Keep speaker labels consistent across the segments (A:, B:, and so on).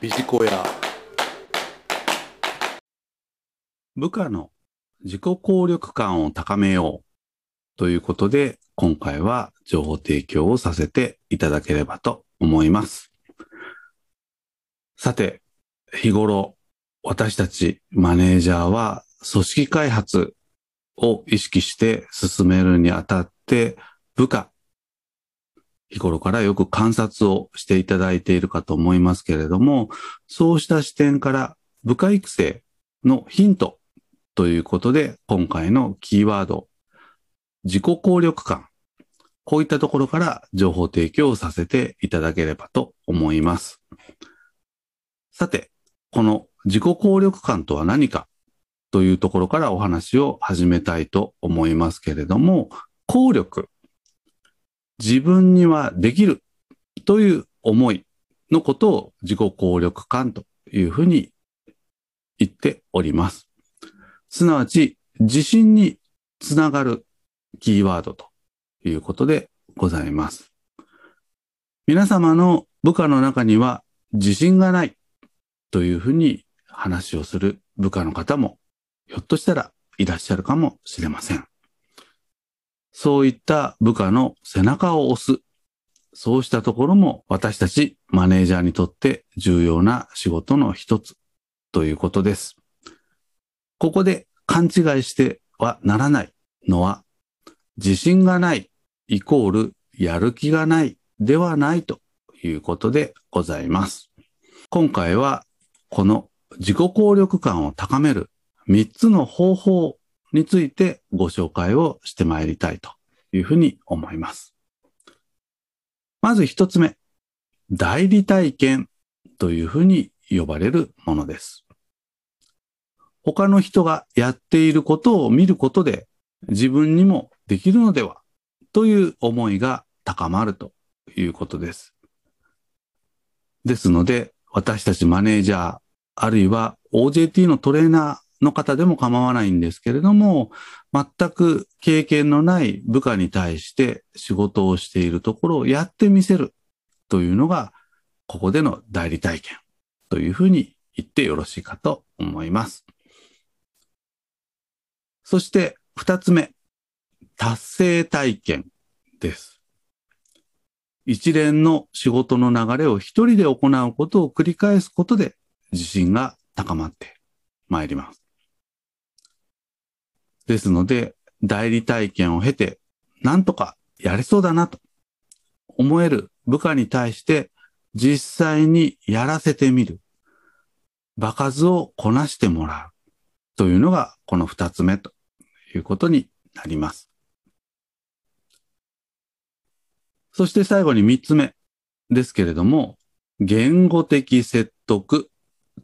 A: ビジコヤ
B: 部下の自己効力感を高めようということで、今回は情報提供をさせていただければと思います。さて、日頃私たちマネージャーは組織開発を意識して進めるにあたって部下、日頃からよく観察をしていただいているかと思いますけれども、そうした視点から部下育成のヒントということで、今回のキーワード、自己効力感。こういったところから情報提供をさせていただければと思います。さて、この自己効力感とは何かというところからお話を始めたいと思いますけれども、効力。自分にはできるという思いのことを自己効力感というふうに言っております。すなわち、自信につながるキーワードということでございます。皆様の部下の中には自信がないというふうに話をする部下の方もひょっとしたらいらっしゃるかもしれません。そういった部下の背中を押す。そうしたところも私たちマネージャーにとって重要な仕事の一つということです。ここで勘違いしてはならないのは、自信がないイコールやる気がないではないということでございます。今回はこの自己効力感を高める3つの方法についてご紹介をしてまいりたいというふうに思います。まず1つ目、代理体験というふうに呼ばれるものです。他の人がやっていることを見ることで自分にもできるのではという思いが高まるということです。ですので、私たちマネージャー、あるいは OJT のトレーナーの方でも構わないんですけれども、全く経験のない部下に対して仕事をしているところをやってみせるというのが、ここでの代理体験というふうに言ってよろしいかと思います。そして二つ目、達成体験です。一連の仕事の流れを一人で行うことを繰り返すことで自信が高まってまいります。ですので、代理体験を経て、なんとかやれそうだなと思える部下に対して実際にやらせてみる。場数をこなしてもらう。というのがこの二つ目ということになります。そして最後に三つ目ですけれども、言語的説得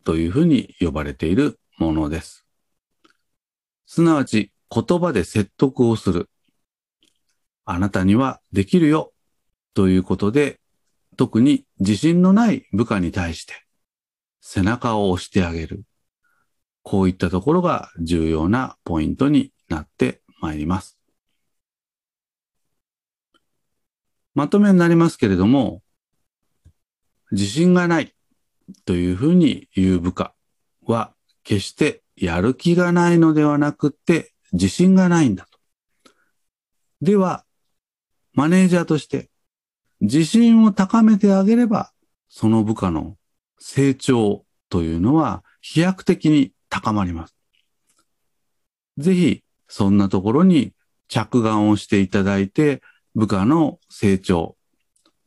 B: というふうに呼ばれているものです。すなわち言葉で説得をする。あなたにはできるよということで、特に自信のない部下に対して背中を押してあげる。こういったところが重要なポイントになってまいります。まとめになりますけれども、自信がないというふうに言う部下は決してやる気がないのではなくて自信がないんだと。では、マネージャーとして自信を高めてあげれば、その部下の成長というのは飛躍的に高まります。ぜひ、そんなところに着眼をしていただいて、部下の成長、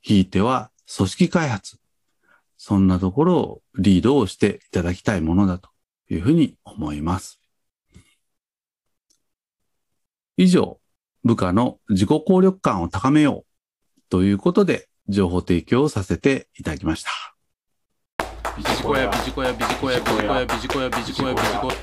B: ひいては組織開発、そんなところをリードをしていただきたいものだというふうに思います。以上、部下の自己効力感を高めようということで情報提供をさせていただきました。
A: ビジコヤビジコヤビジコヤビジコヤビジコヤビジコヤビジコヤ